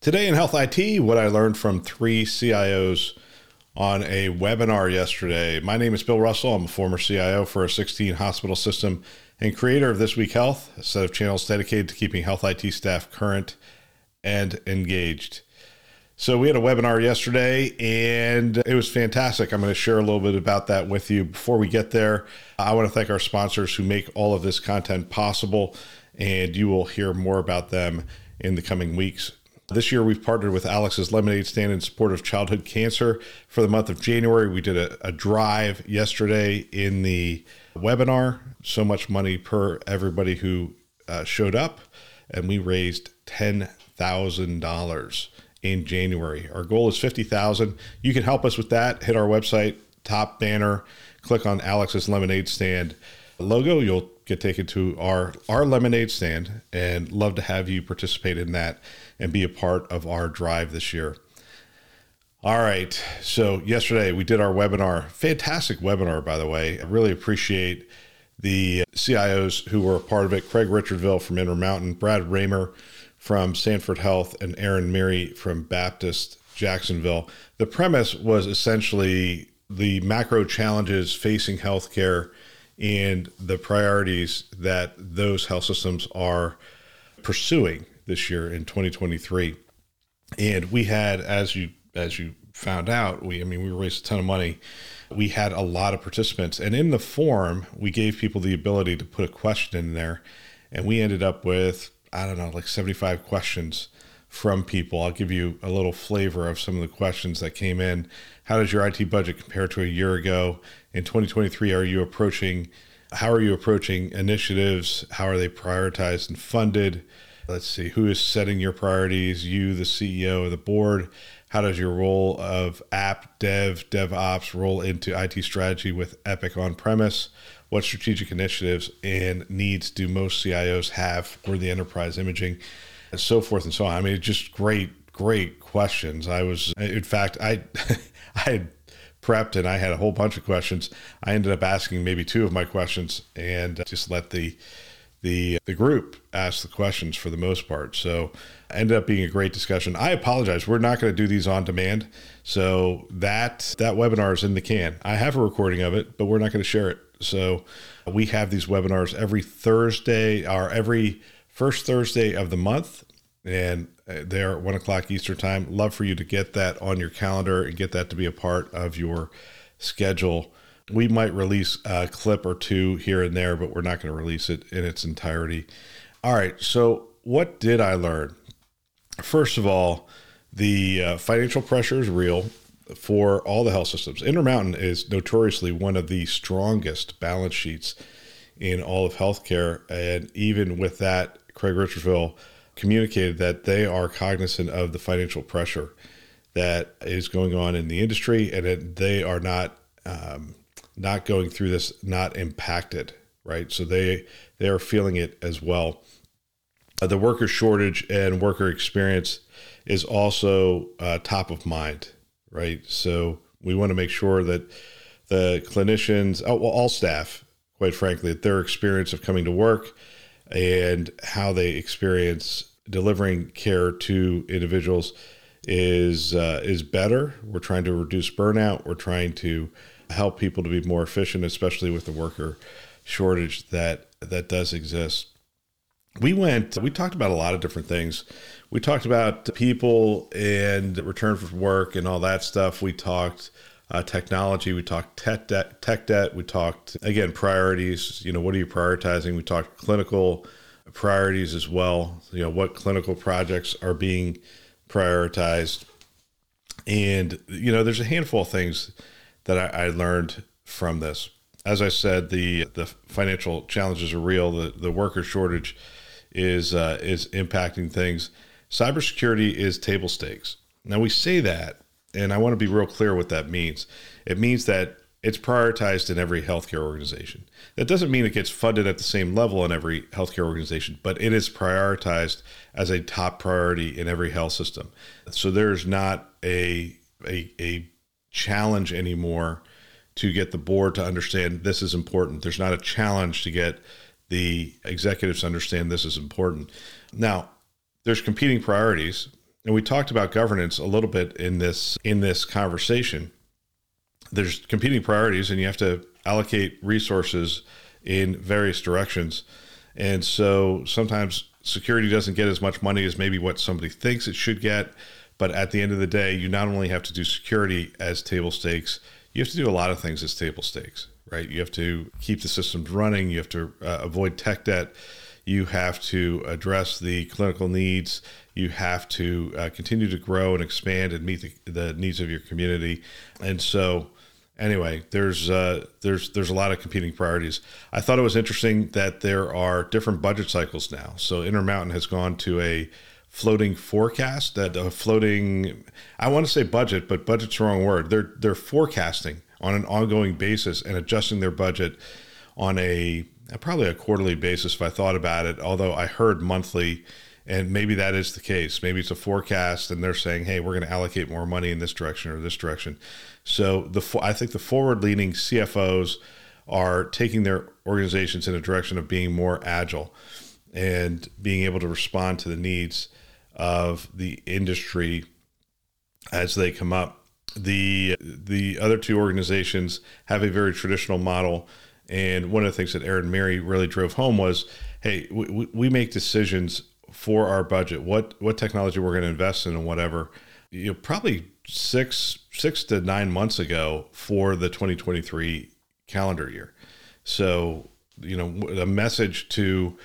Today in Health IT, what I learned from three CIOs on a webinar yesterday. My name is Bill Russell. I'm a former CIO for a 16 hospital system and creator of This Week Health, a set of channels dedicated to keeping health IT staff current and engaged. So, we had a webinar yesterday and it was fantastic. I'm going to share a little bit about that with you. Before we get there, I want to thank our sponsors who make all of this content possible, and you will hear more about them in the coming weeks. This year, we've partnered with Alex's Lemonade Stand in support of childhood cancer for the month of January. We did a, a drive yesterday in the webinar. So much money per everybody who uh, showed up, and we raised ten thousand dollars in January. Our goal is fifty thousand. You can help us with that. Hit our website, top banner, click on Alex's Lemonade Stand logo. You'll get taken to our our lemonade stand, and love to have you participate in that and be a part of our drive this year. All right. So, yesterday we did our webinar. Fantastic webinar, by the way. I really appreciate the CIOs who were a part of it Craig Richardville from Intermountain, Brad Reimer from Sanford Health, and Aaron Miri from Baptist Jacksonville. The premise was essentially the macro challenges facing healthcare and the priorities that those health systems are pursuing this year in 2023. And we had, as you as you found out, we I mean we raised a ton of money. We had a lot of participants, and in the form, we gave people the ability to put a question in there, and we ended up with I don't know like 75 questions from people. I'll give you a little flavor of some of the questions that came in. How does your IT budget compare to a year ago? In 2023, are you approaching? How are you approaching initiatives? How are they prioritized and funded? let's see who is setting your priorities you the ceo of the board how does your role of app dev devops roll into it strategy with epic on premise what strategic initiatives and needs do most cios have for the enterprise imaging and so forth and so on i mean just great great questions i was in fact i i had prepped and i had a whole bunch of questions i ended up asking maybe two of my questions and just let the the the group ask the questions for the most part. So ended up being a great discussion. I apologize. We're not going to do these on demand. So that that webinar is in the can. I have a recording of it, but we're not going to share it. So we have these webinars every Thursday or every first Thursday of the month. And they're at one o'clock Eastern time. Love for you to get that on your calendar and get that to be a part of your schedule we might release a clip or two here and there, but we're not going to release it in its entirety. All right. So, what did I learn? First of all, the uh, financial pressure is real for all the health systems. Intermountain is notoriously one of the strongest balance sheets in all of healthcare. And even with that, Craig Richardville communicated that they are cognizant of the financial pressure that is going on in the industry and that they are not um, not going through this not impacted, right? So they they are feeling it as well. Uh, the worker shortage and worker experience is also uh, top of mind, right? So we want to make sure that the clinicians, oh, well, all staff, quite frankly, that their experience of coming to work and how they experience delivering care to individuals is uh, is better. We're trying to reduce burnout. We're trying to help people to be more efficient, especially with the worker shortage that that does exist. We went. We talked about a lot of different things. We talked about people and return from work and all that stuff. We talked uh, technology. We talked tech debt. Tech debt. We talked again priorities. You know, what are you prioritizing? We talked clinical priorities as well. You know, what clinical projects are being prioritized, and you know, there's a handful of things that I, I learned from this. As I said, the the financial challenges are real. The the worker shortage is uh, is impacting things. Cybersecurity is table stakes. Now we say that, And I want to be real clear what that means. It means that it's prioritized in every healthcare organization. That doesn't mean it gets funded at the same level in every healthcare organization, but it is prioritized as a top priority in every health system. So there's not a a, a challenge anymore to get the board to understand this is important. There's not a challenge to get the executives to understand this is important. Now, there's competing priorities, and we talked about governance a little bit in this in this conversation. There's competing priorities, and you have to allocate resources in various directions. And so sometimes security doesn't get as much money as maybe what somebody thinks it should get. But at the end of the day, you not only have to do security as table stakes, you have to do a lot of things as table stakes, right? You have to keep the systems running, you have to uh, avoid tech debt, you have to address the clinical needs, you have to uh, continue to grow and expand and meet the, the needs of your community. And so, anyway, there's uh, there's there's a lot of competing priorities. I thought it was interesting that there are different budget cycles now. So Intermountain has gone to a floating forecast that a floating I want to say budget, but budget's the wrong word. They're they're forecasting on an ongoing basis and adjusting their budget on a probably a quarterly basis if I thought about it, although I heard monthly and maybe that is the case. Maybe it's a forecast and they're saying, "Hey, we're going to allocate more money in this direction or this direction." So the I think the forward-leaning CFOs are taking their organizations in a direction of being more agile and being able to respond to the needs of the industry as they come up. The the other two organizations have a very traditional model, and one of the things that Aaron Miri really drove home was, hey, we, we make decisions for our budget, what what technology we're going to invest in, and whatever. You know, probably six six to nine months ago for the 2023 calendar year. So you know, a message to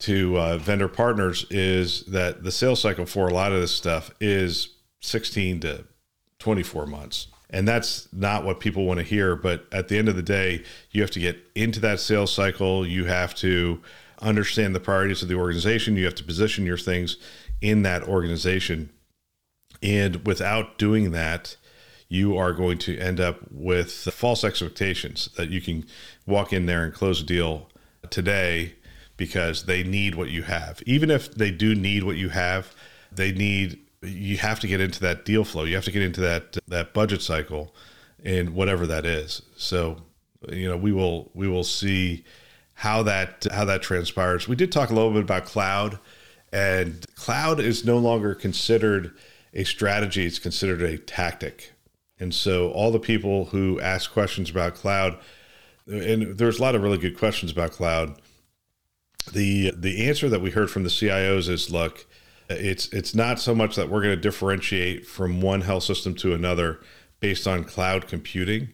to uh, vendor partners is that the sales cycle for a lot of this stuff is 16 to 24 months. And that's not what people want to hear. But at the end of the day, you have to get into that sales cycle. You have to understand the priorities of the organization. You have to position your things in that organization. And without doing that, you are going to end up with false expectations that you can walk in there and close a deal today because they need what you have. Even if they do need what you have, they need you have to get into that deal flow. You have to get into that that budget cycle and whatever that is. So, you know, we will we will see how that how that transpires. We did talk a little bit about cloud and cloud is no longer considered a strategy, it's considered a tactic. And so all the people who ask questions about cloud and there's a lot of really good questions about cloud the the answer that we heard from the CIOs is look, it's it's not so much that we're going to differentiate from one health system to another based on cloud computing,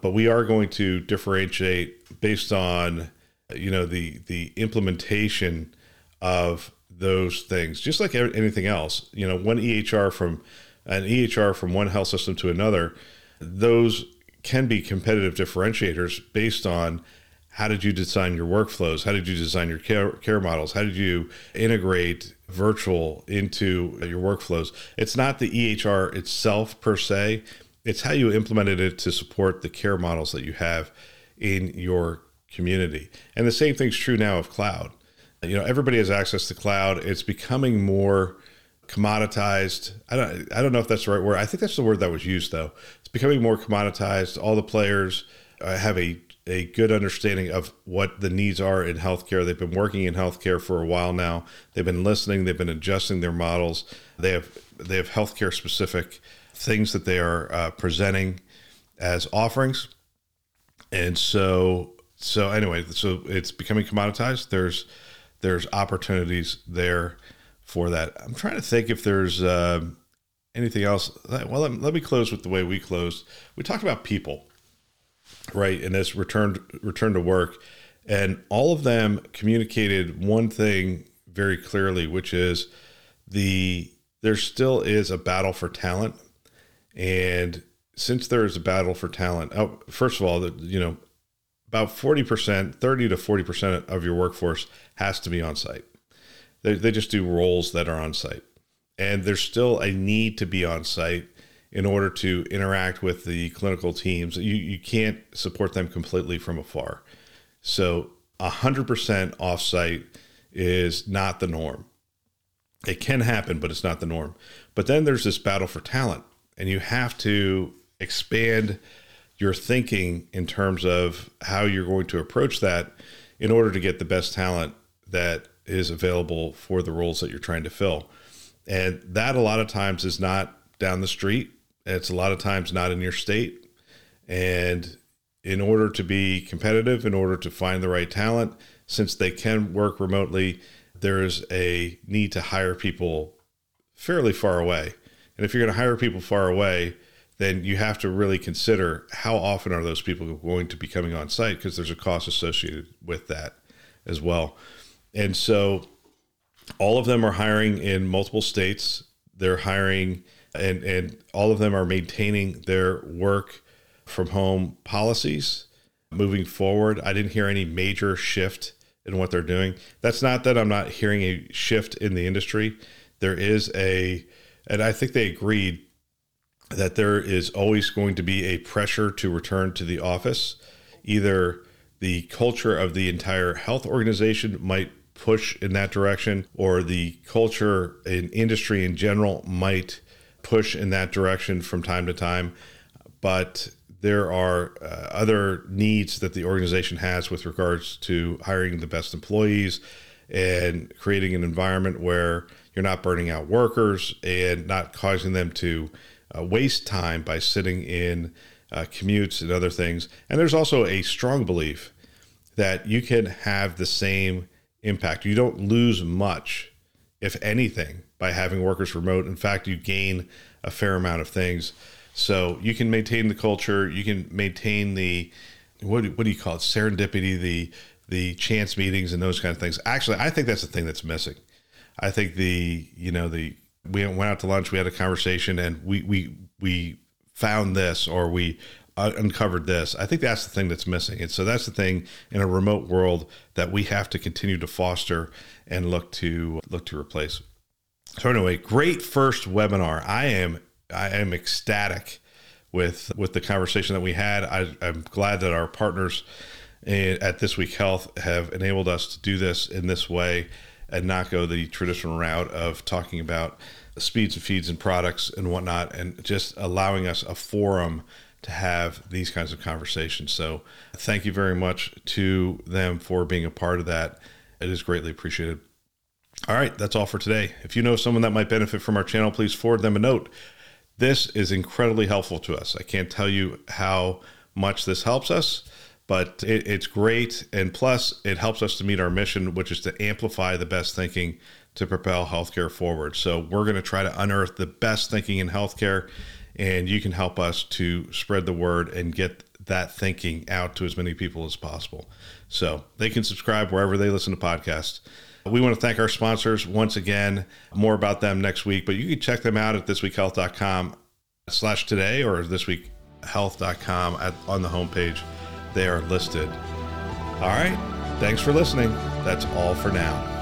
but we are going to differentiate based on you know the the implementation of those things. Just like anything else, you know, one EHR from an EHR from one health system to another, those can be competitive differentiators based on how did you design your workflows? How did you design your care, care models? How did you integrate virtual into your workflows? It's not the EHR itself per se, it's how you implemented it to support the care models that you have in your community. And the same thing's true now of cloud. You know, everybody has access to cloud. It's becoming more commoditized. I don't I don't know if that's the right word. I think that's the word that was used though. It's becoming more commoditized. All the players uh, have a a good understanding of what the needs are in healthcare. They've been working in healthcare for a while now. They've been listening. They've been adjusting their models. They have they have healthcare specific things that they are uh, presenting as offerings, and so so anyway, so it's becoming commoditized. There's there's opportunities there for that. I'm trying to think if there's uh, anything else. Well, let, let me close with the way we closed. We talked about people right? And this returned return to work, and all of them communicated one thing very clearly, which is the there still is a battle for talent, and since there is a battle for talent, oh, first of all, the, you know, about forty percent, thirty to forty percent of your workforce has to be on site. They, they just do roles that are on site, and there's still a need to be on site in order to interact with the clinical teams. You, you can't support them completely from afar. So 100% offsite is not the norm. It can happen, but it's not the norm. But then there's this battle for talent, and you have to expand your thinking in terms of how you're going to approach that in order to get the best talent that is available for the roles that you're trying to fill. And that a lot of times is not down the street. It's a lot of times not in your state. And in order to be competitive, in order to find the right talent, since they can work remotely, there is a need to hire people fairly far away. And if you're going to hire people far away, then you have to really consider how often are those people going to be coming on site because there's a cost associated with that as well. And so all of them are hiring in multiple states. They're hiring and and all of them are maintaining their work from home policies moving forward. I didn't hear any major shift in what they're doing. That's not that I'm not hearing a shift in the industry. There is a, and I think they agreed that there is always going to be a pressure to return to the office. Either the culture of the entire health organization might push in that direction, or the culture in industry in general might push in that direction from time to time. But there are uh, other needs that the organization has with regards to hiring the best employees and creating an environment where you're not burning out workers and not causing them to uh, waste time by sitting in uh, commutes and other things. And there's also a strong belief that you can have the same impact. You don't lose much, if anything, by having workers remote. In fact, you gain a fair amount of things so you can maintain the culture. You can maintain the what what do you call it? Serendipity, the the chance meetings and those kind of things. Actually, I think that's the thing that's missing. I think the you know the we went out to lunch, we had a conversation, and we we we found this or we uh, uncovered this. I think that's the thing that's missing. And so that's the thing in a remote world that we have to continue to foster and look to look to replace. So anyway, great first webinar. I am I am ecstatic with with the conversation that we had. I, am glad that our partners eh, at This Week Health have enabled us to do this in this way and not go the traditional route of talking about speeds and feeds and products and whatnot, and just allowing us a forum to have these kinds of conversations. So, thank you very much to them for being a part of that. It is greatly appreciated. All right, that's all for today. If you know someone that might benefit from our channel, please forward them a note. This is incredibly helpful to us. I can't tell you how much this helps us, but it, it's great. And plus, it helps us to meet our mission, which is to amplify the best thinking to propel healthcare forward. So, we're going to try to unearth the best thinking in healthcare, and you can help us to spread the word and get that thinking out to as many people as possible. So, they can subscribe wherever they listen to podcasts. We want to thank our sponsors once again. More about them next week, but you can check them out at thisweekhealth.com slash today or thisweekhealth.com at, on the homepage. They are listed. All right. Thanks for listening. That's all for now.